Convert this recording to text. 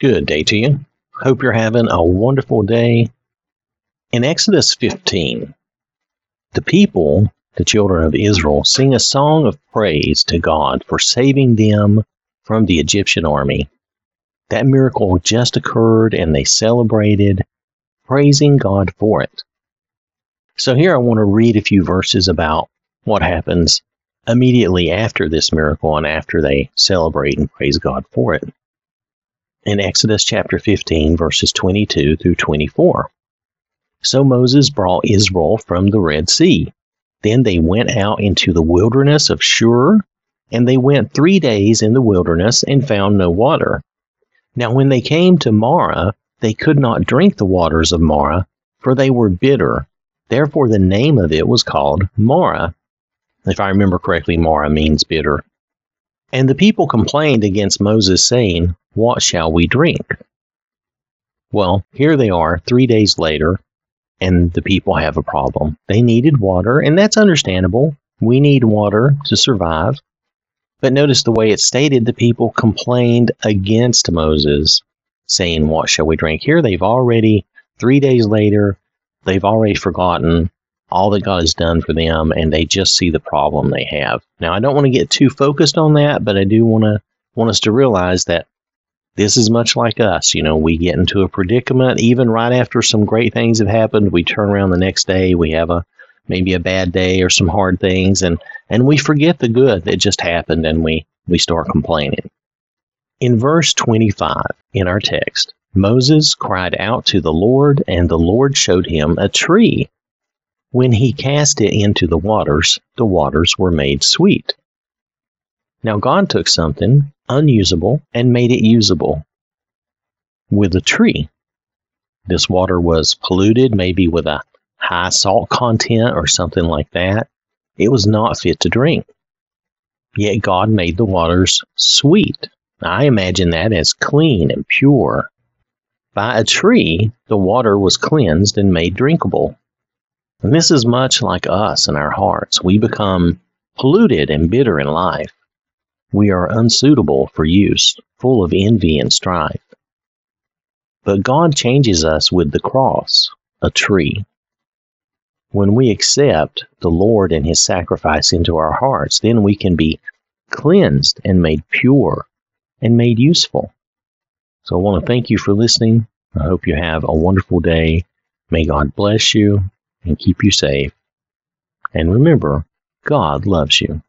Good day to you. Hope you're having a wonderful day. In Exodus 15, the people, the children of Israel, sing a song of praise to God for saving them from the Egyptian army. That miracle just occurred and they celebrated, praising God for it. So here I want to read a few verses about what happens immediately after this miracle and after they celebrate and praise God for it in Exodus chapter 15, verses 22 through 24. So Moses brought Israel from the Red Sea. Then they went out into the wilderness of Shur, and they went three days in the wilderness and found no water. Now, when they came to Marah, they could not drink the waters of Marah, for they were bitter. Therefore, the name of it was called Marah. If I remember correctly, Marah means bitter. And the people complained against Moses, saying, What shall we drink? Well, here they are three days later, and the people have a problem. They needed water, and that's understandable. We need water to survive. But notice the way it's stated the people complained against Moses, saying, What shall we drink? Here they've already, three days later, they've already forgotten all that God has done for them, and they just see the problem they have. Now, I don't want to get too focused on that, but I do want to want us to realize that this is much like us. You know, we get into a predicament even right after some great things have happened. We turn around the next day, we have a maybe a bad day or some hard things, and and we forget the good that just happened, and we we start complaining. In verse 25 in our text, Moses cried out to the Lord, and the Lord showed him a tree when he cast it into the waters, the waters were made sweet. Now God took something unusable and made it usable with a tree. This water was polluted, maybe with a high salt content or something like that. It was not fit to drink. Yet God made the waters sweet. I imagine that as clean and pure. By a tree, the water was cleansed and made drinkable. And this is much like us in our hearts. We become polluted and bitter in life. We are unsuitable for use, full of envy and strife. But God changes us with the cross, a tree. When we accept the Lord and His sacrifice into our hearts, then we can be cleansed and made pure and made useful. So I want to thank you for listening. I hope you have a wonderful day. May God bless you and keep you safe. And remember, God loves you.